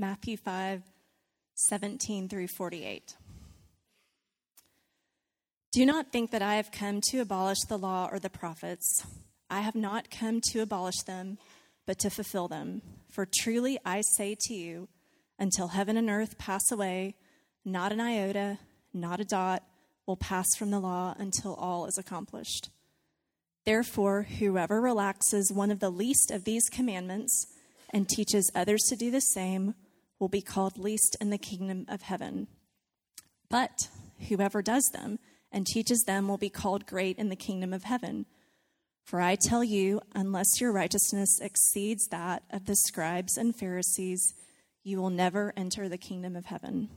Matthew 5 17 through 48. Do not think that I have come to abolish the law or the prophets. I have not come to abolish them, but to fulfill them. For truly I say to you, until heaven and earth pass away, not an iota, not a dot will pass from the law until all is accomplished. Therefore, whoever relaxes one of the least of these commandments and teaches others to do the same will be called least in the kingdom of heaven. But whoever does them and teaches them will be called great in the kingdom of heaven. For I tell you, unless your righteousness exceeds that of the scribes and Pharisees, you will never enter the kingdom of heaven.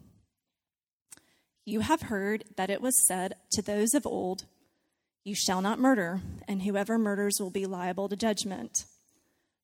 You have heard that it was said to those of old, You shall not murder, and whoever murders will be liable to judgment.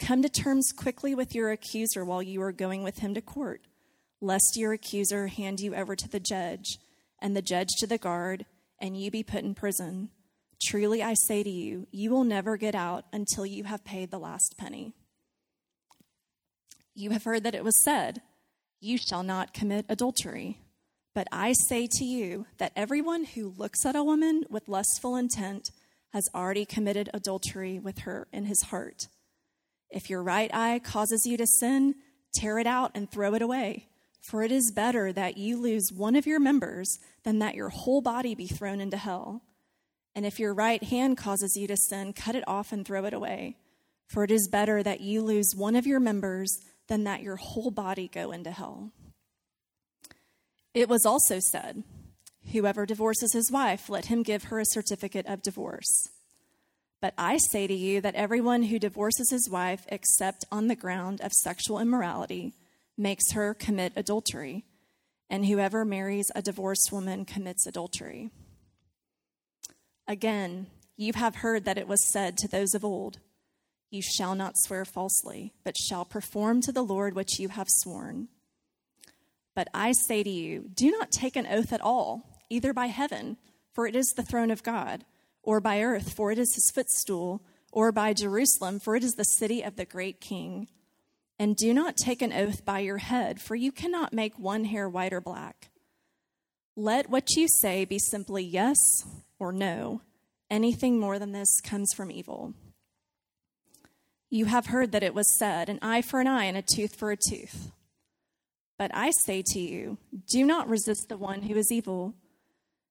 Come to terms quickly with your accuser while you are going with him to court, lest your accuser hand you over to the judge, and the judge to the guard, and you be put in prison. Truly I say to you, you will never get out until you have paid the last penny. You have heard that it was said, You shall not commit adultery. But I say to you that everyone who looks at a woman with lustful intent has already committed adultery with her in his heart. If your right eye causes you to sin, tear it out and throw it away. For it is better that you lose one of your members than that your whole body be thrown into hell. And if your right hand causes you to sin, cut it off and throw it away. For it is better that you lose one of your members than that your whole body go into hell. It was also said, Whoever divorces his wife, let him give her a certificate of divorce. But I say to you that everyone who divorces his wife, except on the ground of sexual immorality, makes her commit adultery, and whoever marries a divorced woman commits adultery. Again, you have heard that it was said to those of old, You shall not swear falsely, but shall perform to the Lord what you have sworn. But I say to you, do not take an oath at all, either by heaven, for it is the throne of God, or by earth, for it is his footstool, or by Jerusalem, for it is the city of the great king. And do not take an oath by your head, for you cannot make one hair white or black. Let what you say be simply yes or no. Anything more than this comes from evil. You have heard that it was said, an eye for an eye and a tooth for a tooth. But I say to you, do not resist the one who is evil.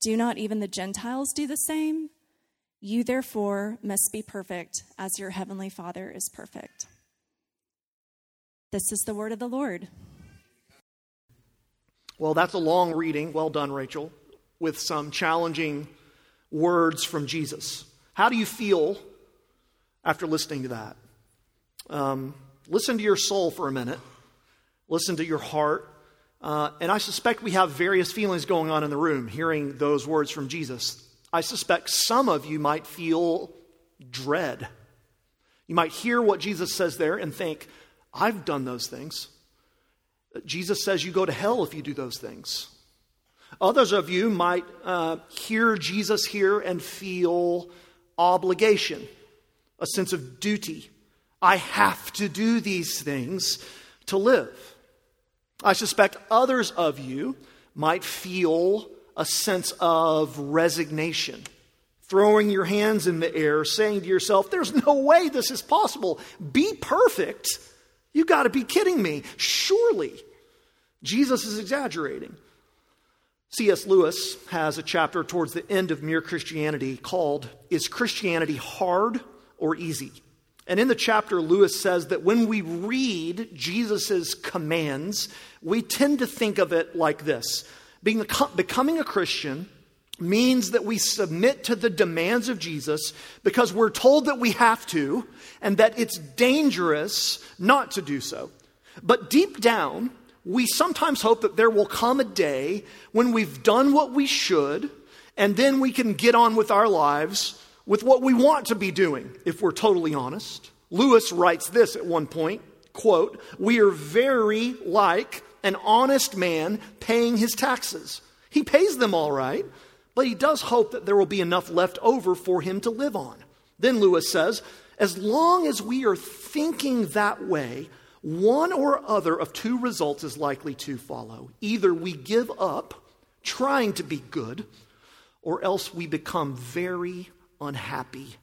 Do not even the Gentiles do the same? You therefore must be perfect as your heavenly Father is perfect. This is the word of the Lord. Well, that's a long reading. Well done, Rachel, with some challenging words from Jesus. How do you feel after listening to that? Um, listen to your soul for a minute, listen to your heart. Uh, and I suspect we have various feelings going on in the room hearing those words from Jesus. I suspect some of you might feel dread. You might hear what Jesus says there and think, I've done those things. Jesus says you go to hell if you do those things. Others of you might uh, hear Jesus here and feel obligation, a sense of duty. I have to do these things to live. I suspect others of you might feel a sense of resignation, throwing your hands in the air, saying to yourself, There's no way this is possible. Be perfect. You got to be kidding me. Surely Jesus is exaggerating. C.S. Lewis has a chapter towards the end of Mere Christianity called Is Christianity Hard or Easy? And in the chapter, Lewis says that when we read Jesus' commands, we tend to think of it like this Being, Becoming a Christian means that we submit to the demands of Jesus because we're told that we have to and that it's dangerous not to do so. But deep down, we sometimes hope that there will come a day when we've done what we should and then we can get on with our lives with what we want to be doing, if we're totally honest. Lewis writes this at one point quote, We are very like an honest man paying his taxes. He pays them all right, but he does hope that there will be enough left over for him to live on. Then Lewis says, As long as we are thinking that way, one or other of two results is likely to follow. Either we give up trying to be good, or else we become very unhappy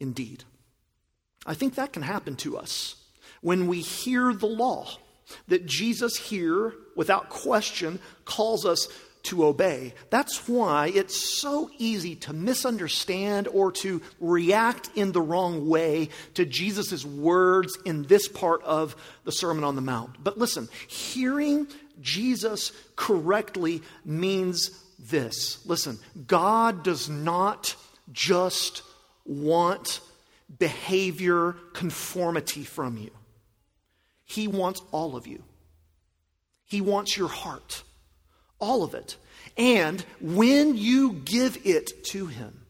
indeed. I think that can happen to us when we hear the law that Jesus here, without question, calls us to obey. That's why it's so easy to misunderstand or to react in the wrong way to Jesus' words in this part of the Sermon on the Mount. But listen, hearing Jesus correctly means this. Listen, God does not just want behavior conformity from you, He wants all of you. He wants your heart all of it. And when you give it to Him,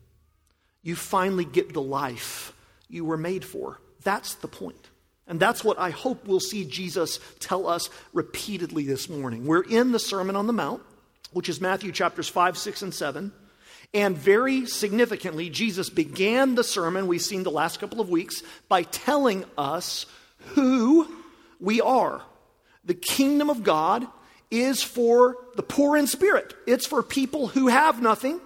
you finally get the life you were made for. That's the point. And that's what I hope we'll see Jesus tell us repeatedly this morning. We're in the Sermon on the Mount, which is Matthew chapters 5, 6, and 7. And very significantly, Jesus began the sermon we've seen the last couple of weeks by telling us who we are. The kingdom of God is for the poor in spirit. It's for people who have nothing.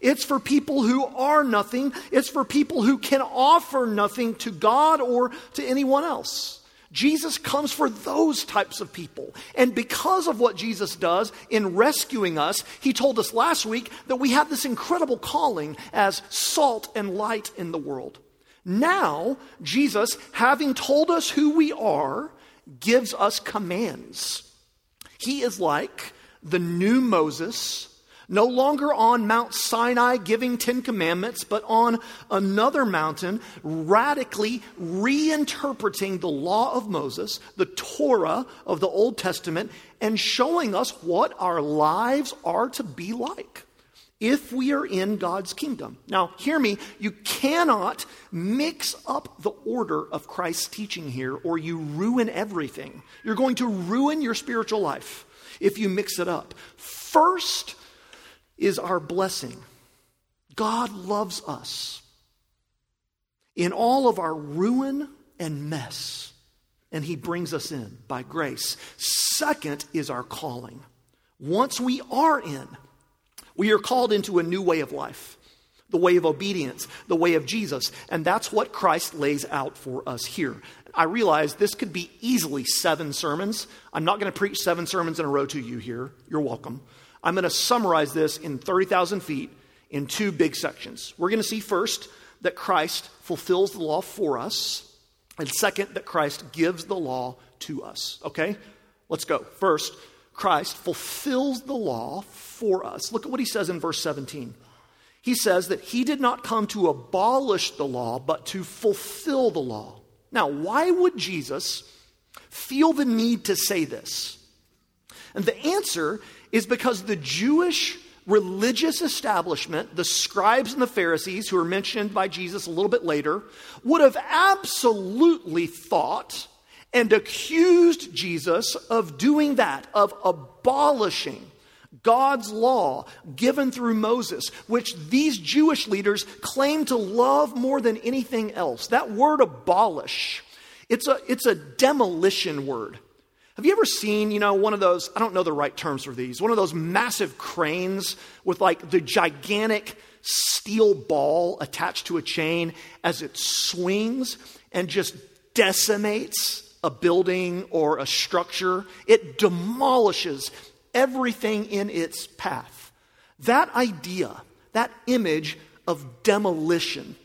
It's for people who are nothing. It's for people who can offer nothing to God or to anyone else. Jesus comes for those types of people. And because of what Jesus does in rescuing us, he told us last week that we have this incredible calling as salt and light in the world. Now, Jesus, having told us who we are, gives us commands. He is like the new Moses, no longer on Mount Sinai giving Ten Commandments, but on another mountain, radically reinterpreting the law of Moses, the Torah of the Old Testament, and showing us what our lives are to be like if we are in God's kingdom. Now, hear me, you cannot mix up the order of Christ's teaching here, or you ruin everything. You're going to ruin your spiritual life if you mix it up. First is our blessing. God loves us in all of our ruin and mess, and He brings us in by grace. Second is our calling. Once we are in, we are called into a new way of life, the way of obedience, the way of Jesus. And that's what Christ lays out for us here. I realize this could be easily seven sermons. I'm not going to preach seven sermons in a row to you here. You're welcome. I'm going to summarize this in 30,000 feet in two big sections. We're going to see first that Christ fulfills the law for us, and second, that Christ gives the law to us. Okay? Let's go. First, Christ fulfills the law for us. Look at what he says in verse 17. He says that he did not come to abolish the law, but to fulfill the law. Now, why would Jesus feel the need to say this? And the answer is because the Jewish religious establishment, the scribes and the Pharisees, who are mentioned by Jesus a little bit later, would have absolutely thought and accused Jesus of doing that, of abolishing God's law given through Moses, which these Jewish leaders claim to love more than anything else. That word abolish, it's a, it's a demolition word. Have you ever seen, you know, one of those, I don't know the right terms for these, one of those massive cranes with like the gigantic steel ball attached to a chain as it swings and just decimates a building or a structure? It demolishes everything in its path. That idea, that image of demolition,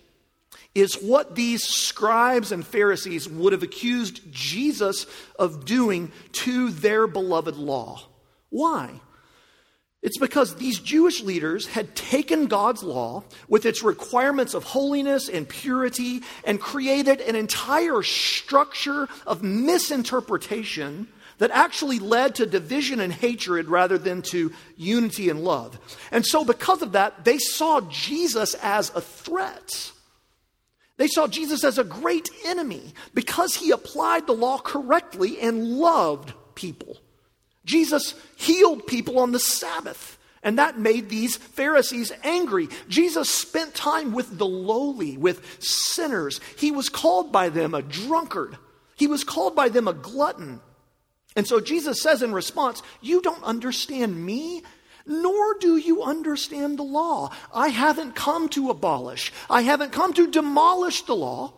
is what these scribes and Pharisees would have accused Jesus of doing to their beloved law. Why? It's because these Jewish leaders had taken God's law with its requirements of holiness and purity and created an entire structure of misinterpretation that actually led to division and hatred rather than to unity and love. And so, because of that, they saw Jesus as a threat. They saw Jesus as a great enemy because he applied the law correctly and loved people. Jesus healed people on the Sabbath. And that made these Pharisees angry. Jesus spent time with the lowly, with sinners. He was called by them a drunkard. He was called by them a glutton. And so Jesus says in response, You don't understand me, nor do you understand the law. I haven't come to abolish, I haven't come to demolish the law.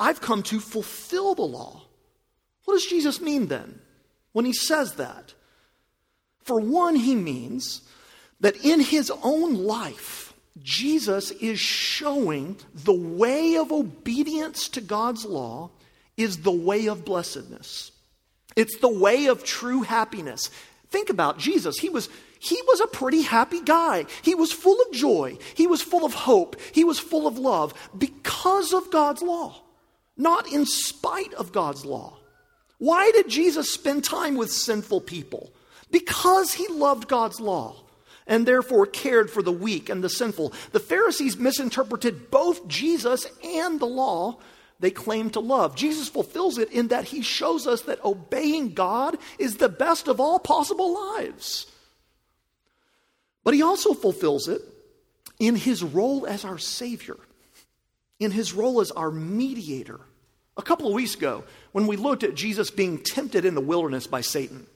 I've come to fulfill the law. What does Jesus mean then when he says that? For one, he means that in his own life, Jesus is showing the way of obedience to God's law is the way of blessedness. It's the way of true happiness. Think about Jesus. He was, he was a pretty happy guy. He was full of joy. He was full of hope. He was full of love because of God's law, not in spite of God's law. Why did Jesus spend time with sinful people? Because he loved God's law and therefore cared for the weak and the sinful. The Pharisees misinterpreted both Jesus and the law they claim to love. Jesus fulfills it in that he shows us that obeying God is the best of all possible lives. But he also fulfills it in his role as our Savior, in his role as our mediator. A couple of weeks ago, when we looked at Jesus being tempted in the wilderness by Satan,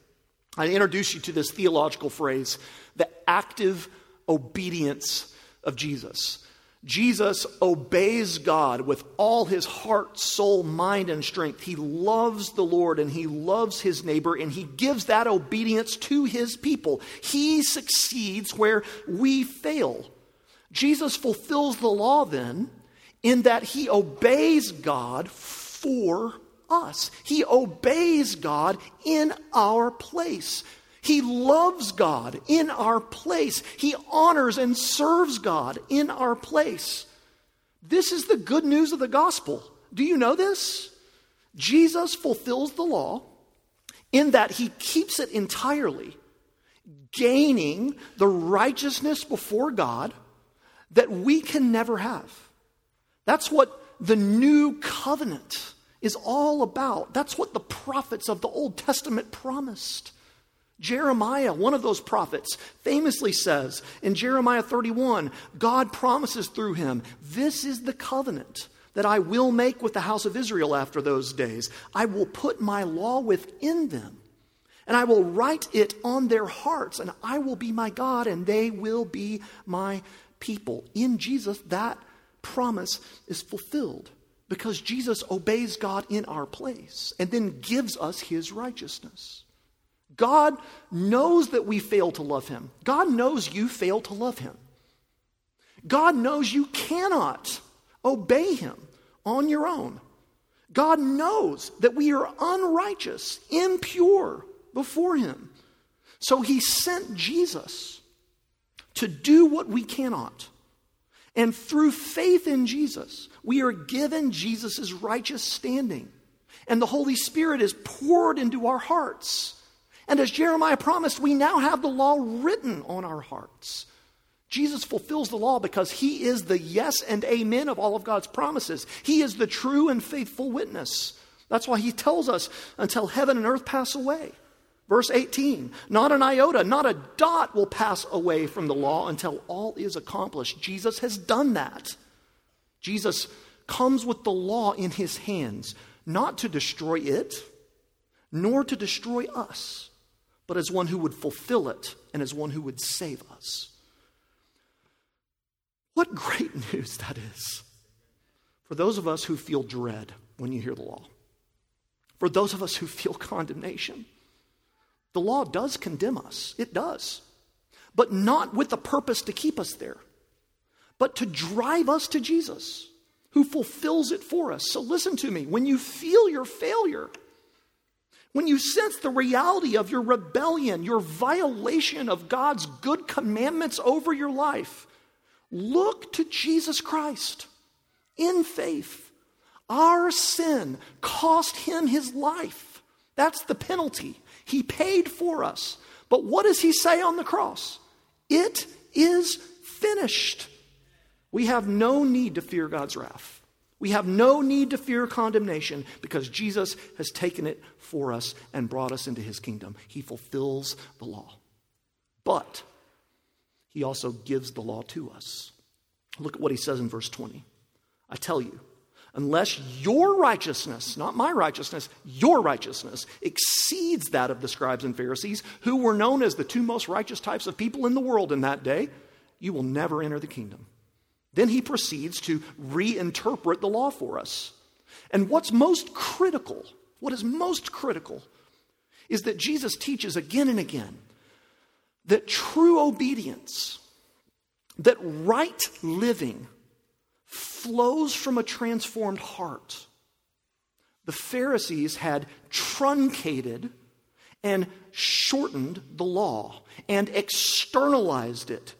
I introduced you to this theological phrase the active obedience of Jesus. Jesus obeys God with all his heart, soul, mind, and strength. He loves the Lord and he loves his neighbor and he gives that obedience to his people. He succeeds where we fail. Jesus fulfills the law then in that he obeys God for us. He obeys God in our place. He loves God in our place. He honors and serves God in our place. This is the good news of the gospel. Do you know this? Jesus fulfills the law in that he keeps it entirely, gaining the righteousness before God that we can never have. That's what the new covenant is all about. That's what the prophets of the Old Testament promised. Jeremiah, one of those prophets, famously says in Jeremiah 31 God promises through him, This is the covenant that I will make with the house of Israel after those days. I will put my law within them, and I will write it on their hearts, and I will be my God, and they will be my people. In Jesus, that promise is fulfilled because Jesus obeys God in our place and then gives us his righteousness. God knows that we fail to love him. God knows you fail to love him. God knows you cannot obey him on your own. God knows that we are unrighteous, impure before him. So he sent Jesus to do what we cannot. And through faith in Jesus, we are given Jesus' righteous standing. And the Holy Spirit is poured into our hearts. And as Jeremiah promised, we now have the law written on our hearts. Jesus fulfills the law because he is the yes and amen of all of God's promises. He is the true and faithful witness. That's why he tells us until heaven and earth pass away. Verse 18 Not an iota, not a dot will pass away from the law until all is accomplished. Jesus has done that. Jesus comes with the law in his hands, not to destroy it, nor to destroy us, but as one who would fulfill it and as one who would save us. What great news that is for those of us who feel dread when you hear the law, for those of us who feel condemnation. The law does condemn us, it does, but not with the purpose to keep us there, but to drive us to Jesus, who fulfills it for us. So listen to me when you feel your failure, when you sense the reality of your rebellion, your violation of God's good commandments over your life, look to Jesus Christ in faith. Our sin cost him his life. That's the penalty. He paid for us. But what does he say on the cross? It is finished. We have no need to fear God's wrath. We have no need to fear condemnation because Jesus has taken it for us and brought us into his kingdom. He fulfills the law. But he also gives the law to us. Look at what he says in verse 20. I tell you, unless your righteousness, not my righteousness, your righteousness exceeds that of the scribes and Pharisees, who were known as the two most righteous types of people in the world in that day, you will never enter the kingdom. Then he proceeds to reinterpret the law for us. And what's most critical, what is most critical, is that Jesus teaches again and again that true obedience, that right living, flows from a transformed heart. The Pharisees had truncated and shortened the law and externalized it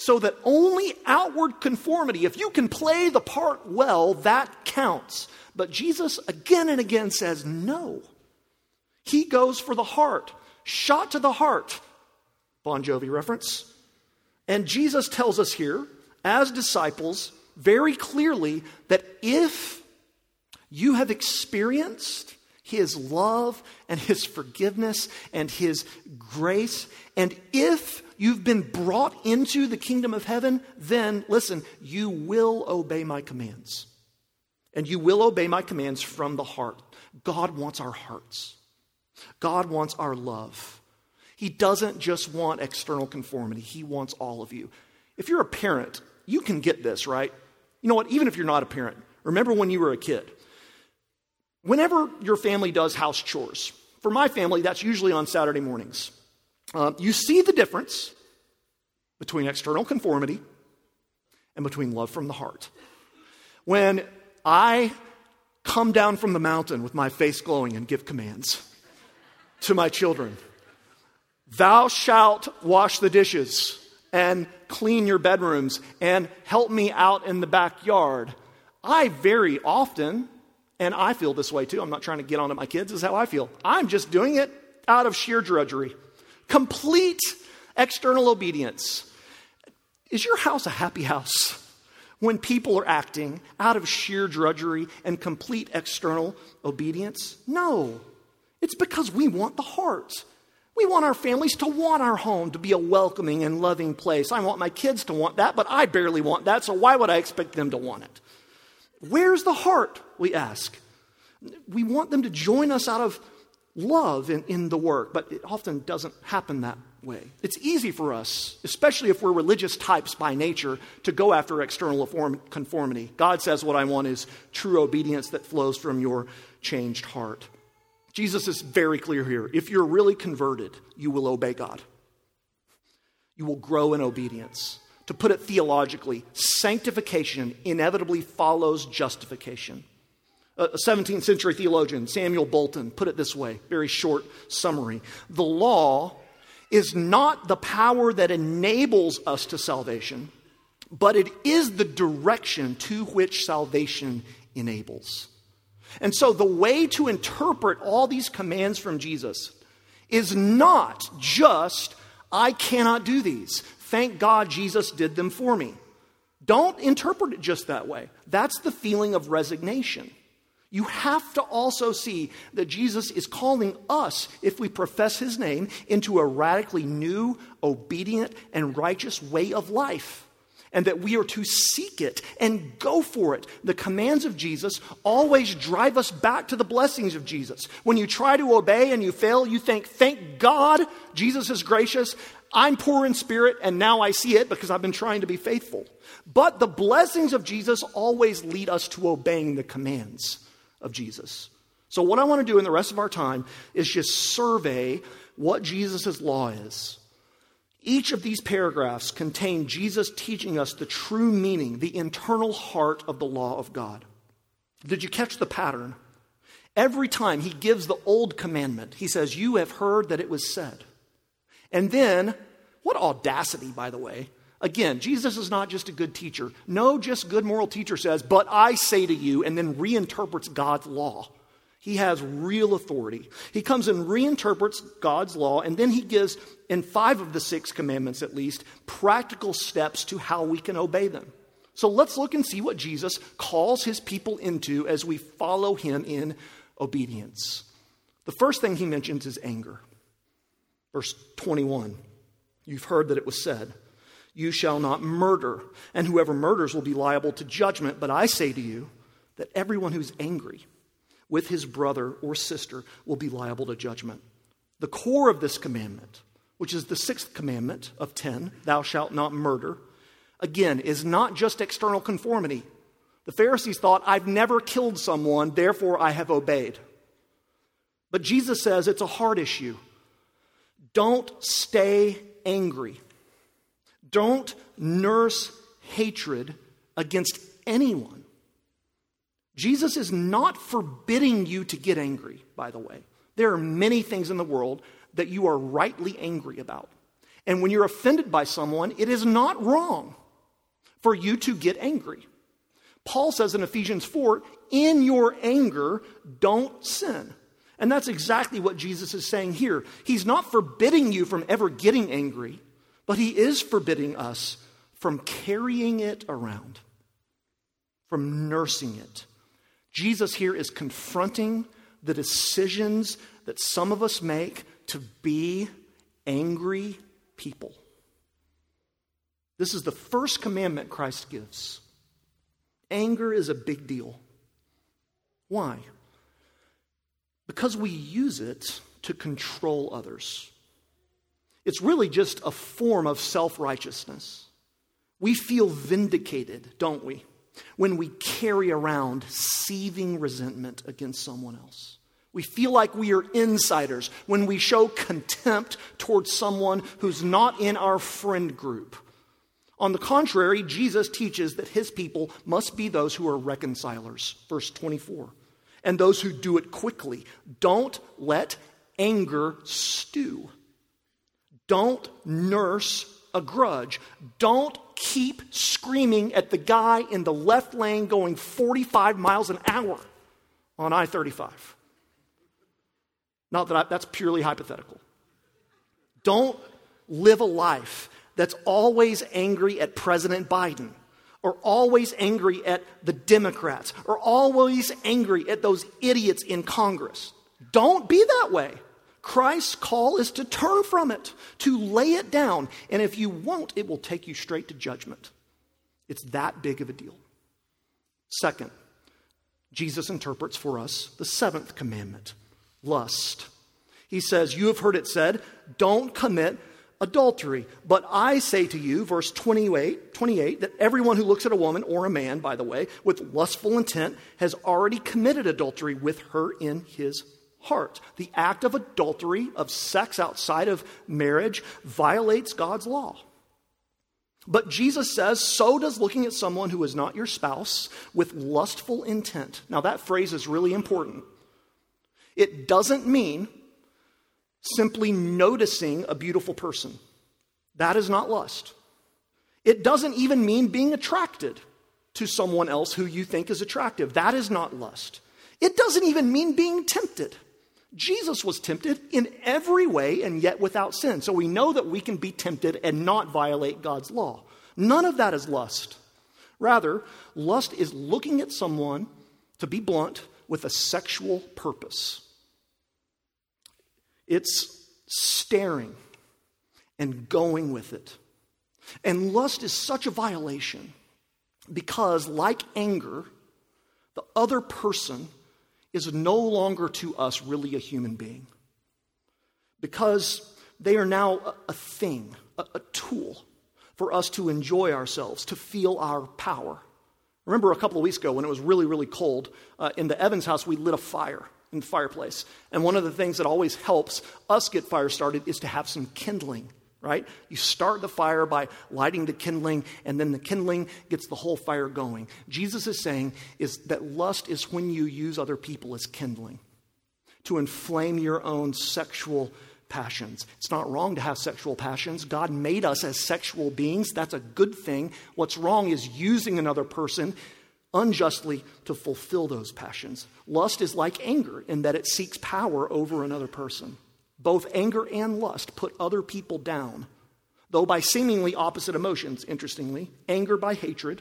so that only outward conformity, if you can play the part well, that counts. But Jesus again and again says, no. He goes for the heart, shot to the heart. Bon Jovi reference. And Jesus tells us here, as disciples, very clearly that if you have experienced his love and his forgiveness and his grace, and if you've been brought into the kingdom of heaven, then listen, you will obey my commands. And you will obey my commands from the heart. God wants our hearts, God wants our love. He doesn't just want external conformity, He wants all of you. If you're a parent, you can get this, right? You know what? Even if you're not a parent, remember when you were a kid. Whenever your family does house chores, for my family, that's usually on Saturday mornings. Uh, you see the difference between external conformity and between love from the heart. When I come down from the mountain with my face glowing and give commands to my children, Thou shalt wash the dishes and clean your bedrooms and help me out in the backyard. I very often, and I feel this way too, I'm not trying to get on to my kids, is how I feel. I'm just doing it out of sheer drudgery. Complete external obedience. Is your house a happy house when people are acting out of sheer drudgery and complete external obedience? No. It's because we want the heart. We want our families to want our home to be a welcoming and loving place. I want my kids to want that, but I barely want that, so why would I expect them to want it? Where's the heart, we ask? We want them to join us out of love in, in the work, but it often doesn't happen that way. It's easy for us, especially if we're religious types by nature, to go after external conformity. God says, What I want is true obedience that flows from your changed heart. Jesus is very clear here. If you're really converted, you will obey God. You will grow in obedience. To put it theologically, sanctification inevitably follows justification. A 17th century theologian, Samuel Bolton, put it this way very short summary. The law is not the power that enables us to salvation, but it is the direction to which salvation enables. And so, the way to interpret all these commands from Jesus is not just, I cannot do these. Thank God Jesus did them for me. Don't interpret it just that way. That's the feeling of resignation. You have to also see that Jesus is calling us, if we profess his name, into a radically new, obedient, and righteous way of life. And that we are to seek it and go for it. The commands of Jesus always drive us back to the blessings of Jesus. When you try to obey and you fail, you think, thank God Jesus is gracious. I'm poor in spirit, and now I see it because I've been trying to be faithful. But the blessings of Jesus always lead us to obeying the commands of Jesus. So, what I want to do in the rest of our time is just survey what Jesus' law is. Each of these paragraphs contain Jesus teaching us the true meaning, the internal heart of the law of God. Did you catch the pattern? Every time he gives the old commandment, he says, You have heard that it was said. And then, what audacity, by the way. Again, Jesus is not just a good teacher. No, just good moral teacher says, But I say to you, and then reinterprets God's law. He has real authority. He comes and reinterprets God's law, and then he gives, in five of the six commandments at least, practical steps to how we can obey them. So let's look and see what Jesus calls his people into as we follow him in obedience. The first thing he mentions is anger. Verse 21 You've heard that it was said, You shall not murder, and whoever murders will be liable to judgment. But I say to you that everyone who's angry, with his brother or sister will be liable to judgment. The core of this commandment, which is the sixth commandment of 10, thou shalt not murder, again, is not just external conformity. The Pharisees thought, I've never killed someone, therefore I have obeyed. But Jesus says it's a hard issue. Don't stay angry. Don't nurse hatred against anyone. Jesus is not forbidding you to get angry, by the way. There are many things in the world that you are rightly angry about. And when you're offended by someone, it is not wrong for you to get angry. Paul says in Ephesians 4 in your anger, don't sin. And that's exactly what Jesus is saying here. He's not forbidding you from ever getting angry, but he is forbidding us from carrying it around, from nursing it. Jesus here is confronting the decisions that some of us make to be angry people. This is the first commandment Christ gives. Anger is a big deal. Why? Because we use it to control others. It's really just a form of self righteousness. We feel vindicated, don't we? when we carry around seething resentment against someone else. We feel like we are insiders when we show contempt towards someone who's not in our friend group. On the contrary, Jesus teaches that his people must be those who are reconcilers. Verse 24. And those who do it quickly. Don't let anger stew. Don't nurse a grudge. Don't keep screaming at the guy in the left lane going 45 miles an hour on I 35. Not that I, that's purely hypothetical. Don't live a life that's always angry at President Biden or always angry at the Democrats or always angry at those idiots in Congress. Don't be that way. Christ's call is to turn from it, to lay it down. And if you won't, it will take you straight to judgment. It's that big of a deal. Second, Jesus interprets for us the seventh commandment lust. He says, You have heard it said, don't commit adultery. But I say to you, verse 28, 28, that everyone who looks at a woman or a man, by the way, with lustful intent has already committed adultery with her in his heart. The act of adultery, of sex outside of marriage, violates God's law. But Jesus says, so does looking at someone who is not your spouse with lustful intent. Now, that phrase is really important. It doesn't mean simply noticing a beautiful person. That is not lust. It doesn't even mean being attracted to someone else who you think is attractive. That is not lust. It doesn't even mean being tempted. Jesus was tempted in every way and yet without sin. So we know that we can be tempted and not violate God's law. None of that is lust. Rather, lust is looking at someone, to be blunt, with a sexual purpose. It's staring and going with it. And lust is such a violation because, like anger, the other person is no longer to us really a human being. Because they are now a, thing, a, tool for us to enjoy ourselves, to feel our power. Remember a couple of weeks ago when it was really, really cold, uh, in the Evans house, we lit a fire in the fireplace. And one of the things that always helps us get fire started is to have some kindling right? You start the fire by lighting the kindling, and then the kindling gets the whole fire going. Jesus is saying is that lust is when you use other people as kindling to inflame your own sexual passions. It's not wrong to have sexual passions. God made us as sexual beings. That's a good thing. What's wrong is using another person unjustly to fulfill those passions. Lust is like anger in that it seeks power over another person. Both anger and lust put other people down, though by seemingly opposite emotions, interestingly anger by hatred,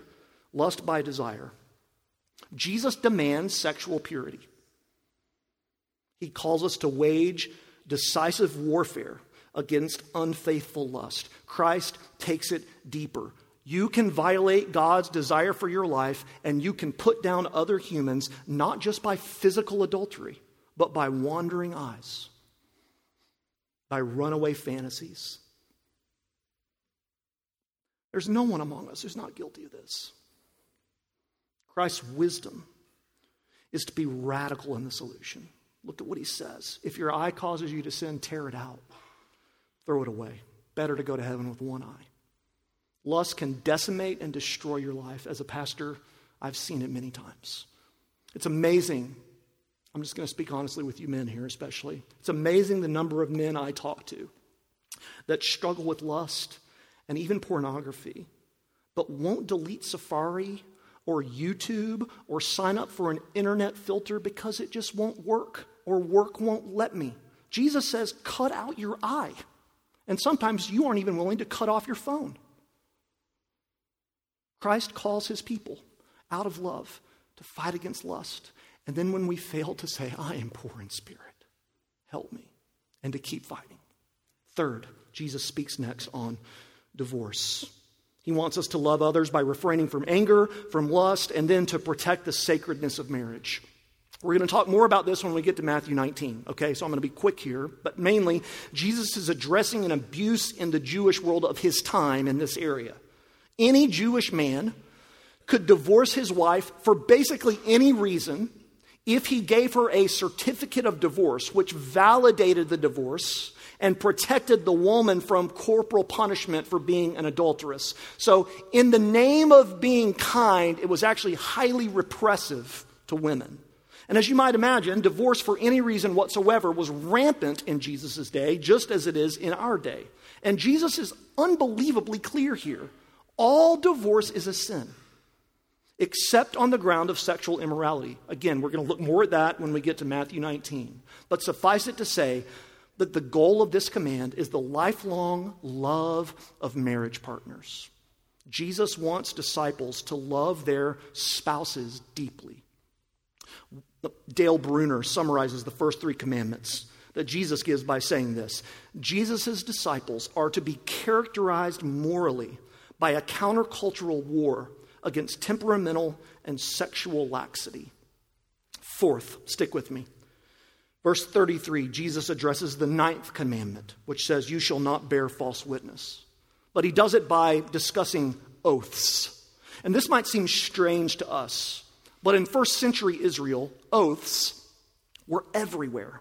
lust by desire. Jesus demands sexual purity. He calls us to wage decisive warfare against unfaithful lust. Christ takes it deeper. You can violate God's desire for your life, and you can put down other humans not just by physical adultery, but by wandering eyes by runaway fantasies. There's no one among us who's not guilty of this. Christ's wisdom is to be radical in the solution. Look at what he says. If your eye causes you to sin, tear it out, throw it away. Better to go to heaven with one eye. Lust can decimate and destroy your life. As a pastor, I've seen it many times. It's amazing I'm just going to speak honestly with you men here, especially. It's amazing the number of men I talk to that struggle with lust and even pornography, but won't delete Safari or YouTube or sign up for an internet filter because it just won't work or work won't let me. Jesus says, cut out your eye. And sometimes you aren't even willing to cut off your phone. Christ calls his people out of love to fight against lust. And then when we fail to say, I am poor in spirit, help me, and to keep fighting. Third, Jesus speaks next on divorce. He wants us to love others by refraining from anger, from lust, and then to protect the sacredness of marriage. We're going to talk more about this when we get to Matthew 19, okay? So I'm going to be quick here, but mainly, Jesus is addressing an abuse in the Jewish world of his time in this area. Any Jewish man could divorce his wife for basically any reason if he gave her a certificate of divorce, which validated the divorce and protected the woman from corporal punishment for being an adulteress. So, in the name of being kind, it was actually highly repressive to women. And as you might imagine, divorce for any reason whatsoever was rampant in Jesus' day, just as it is in our day. And Jesus is unbelievably clear here. All divorce is a sin except on the ground of sexual immorality. Again, we're going to look more at that when we get to Matthew 19. But suffice it to say that the goal of this command is the lifelong love of marriage partners. Jesus wants disciples to love their spouses deeply. Dale Bruner summarizes the first three commandments that Jesus gives by saying this Jesus' disciples are to be characterized morally by a countercultural war against temperamental and sexual laxity. Fourth, stick with me. Verse 33, Jesus addresses the ninth commandment, which says, You shall not bear false witness. But he does it by discussing oaths. And this might seem strange to us, but in first century Israel, oaths were everywhere.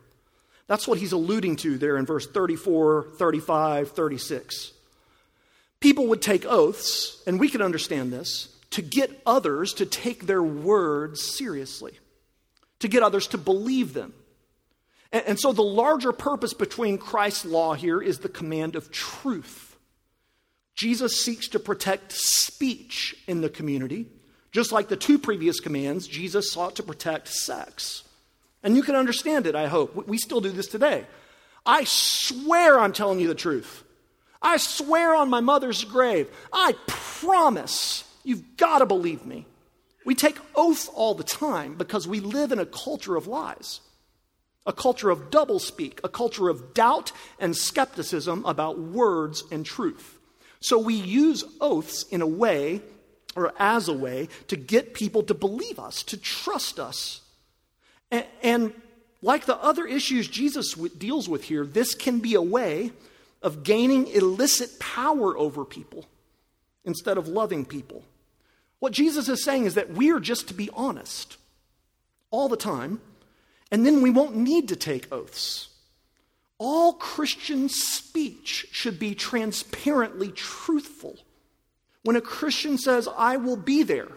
That's what he's alluding to there in verse 34, 35, 36. People would take oaths, and we can understand this, to get others to take their words seriously, to get others to believe them. And, and, so the larger purpose between Christ's law here is the command of truth. Jesus seeks to protect speech in the community, just like the two previous commands, Jesus sought to protect sex. And you can understand it, I hope. We still do this today. I swear I'm telling you the truth. I swear on my mother's grave. I promise You've got to believe me. We take oath all the time because we live in a culture of lies, a culture of doublespeak, a culture of doubt and skepticism about words and truth. So we use oaths in a way or as a way to get people to believe us, to trust us. And, and like the other issues Jesus deals with here, this can be a way of gaining illicit power over people instead of loving people. What Jesus is saying is that we are just to be honest all the time, and then we won't need to take oaths. All Christian speech should be transparently truthful. When a Christian says, I will be there,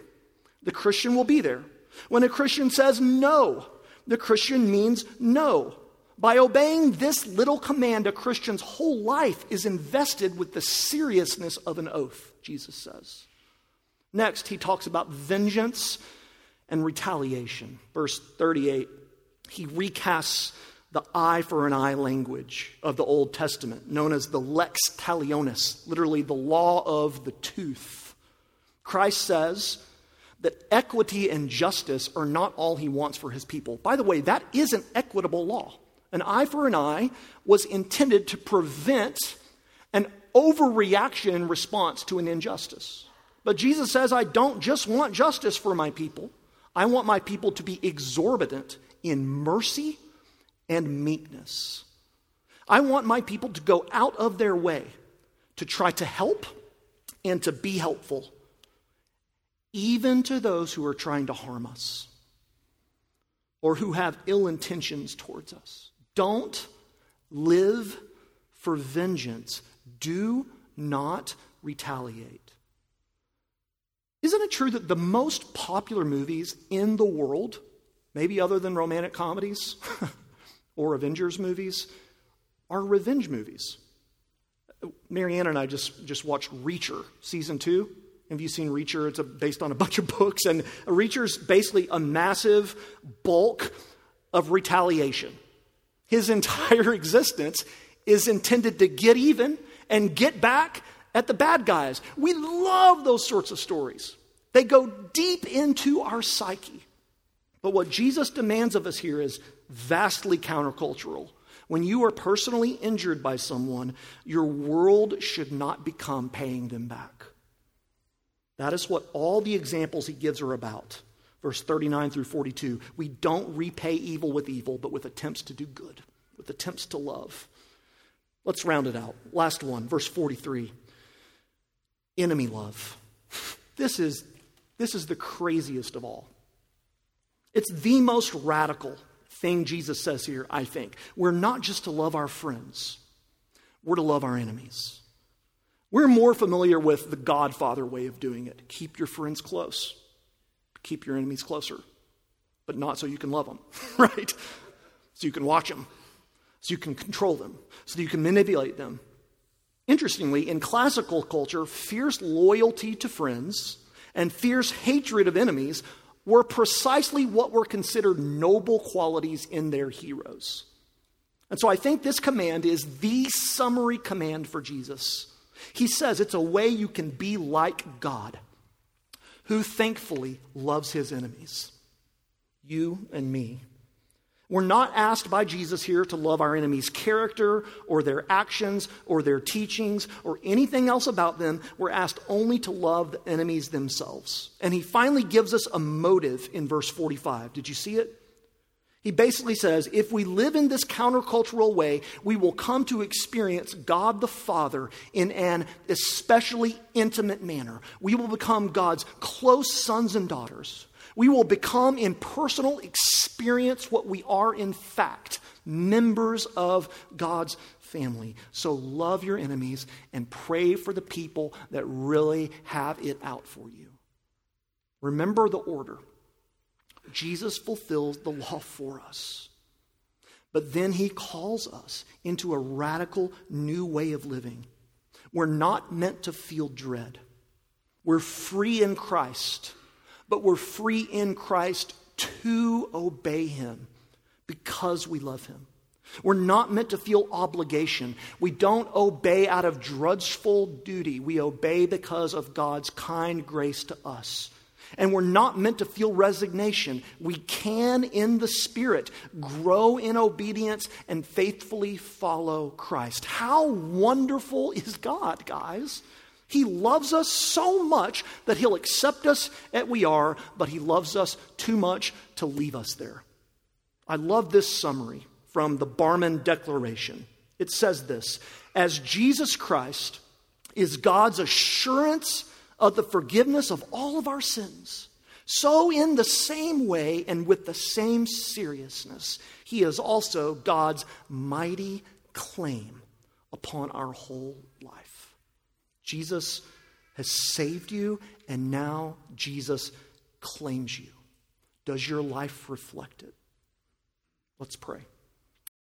the Christian will be there. When a Christian says no, the Christian means no. By obeying this little command, a Christian's whole life is invested with the seriousness of an oath, Jesus says. Next, he talks about vengeance and retaliation. Verse 38, he recasts the eye for an eye language of the Old Testament, known as the lex talionis, literally the law of the tooth. Christ says that equity and justice are not all he wants for his people. By the way, that is an equitable law. An eye for an eye was intended to prevent an overreaction in response to an injustice. But Jesus says, I don't just want justice for my people, I want my people to be exorbitant in mercy and meekness. I want my people to go out of their way to try to help and to be helpful, even to those who are trying to harm us or who have ill intentions towards us. Don't live for vengeance. Do not retaliate. Isn't it true that the most popular movies in the world, maybe other than romantic comedies or Avengers movies, are revenge movies? Marianne and I just, just watched Reacher, season two. Have you seen Reacher? It's a, based on a bunch of books, and Reacher's basically a massive bulk of retaliation. His entire existence is intended to get even and get back at the bad guys. We love those sorts of stories. They go deep into our psyche. But what Jesus demands of us here is vastly countercultural. When you are personally injured by someone, your world should not become paying them back. That is what all the examples he gives are about verse 39 through 42. We don't repay evil with evil, but with attempts to do good, with attempts to love. Let's round it out. Last one, verse 43. Enemy love. This is, this is the craziest of all. It's the most radical thing Jesus says here, I think. We're not just to love our friends, we're to love our enemies. We're more familiar with the Godfather way of doing it. Keep your friends close keep your enemies closer, but not so you can love them, right? So you can watch them, so you can control them, so you can manipulate them. Interestingly, in classical culture, fierce loyalty to friends and fierce hatred of enemies were precisely what were considered noble qualities in their heroes. And so I think this command is the summary command for Jesus. He says it's a way you can be like God who thankfully loves his enemies, you and me. We're not asked by Jesus here to love our enemies' character or their actions or their teachings or anything else about them. We're asked only to love the enemies themselves. And he finally gives us a motive in verse 45. Did you see it? He basically says if we live in this countercultural way, we will come to experience God the Father in an especially intimate manner. We will become God's close sons and daughters. We will become in personal experience what we are in fact members of God's family. So love your enemies and pray for the people that really have it out for you. Remember the order. Jesus fulfills the law for us. But then he calls us into a radical new way of living. We're not meant to feel dread. We're free in Christ, but we're free in Christ to obey him because we love him. We're not meant to feel obligation. We don't obey out of drudgeful duty. We obey because of God's kind grace to us. And we're not meant to feel resignation. We can, in the Spirit, grow in obedience and faithfully follow Christ. How wonderful is God, guys? He loves us so much that He'll accept us as we are, but He loves us too much to leave us there. I love this summary from the Barmen Declaration. It says this As Jesus Christ is God's assurance of the forgiveness of all of our sins, so in the same way and with the same seriousness, He is also God's mighty claim upon our whole. Jesus has saved you, and now Jesus claims you. Does your life reflect it? Let's pray.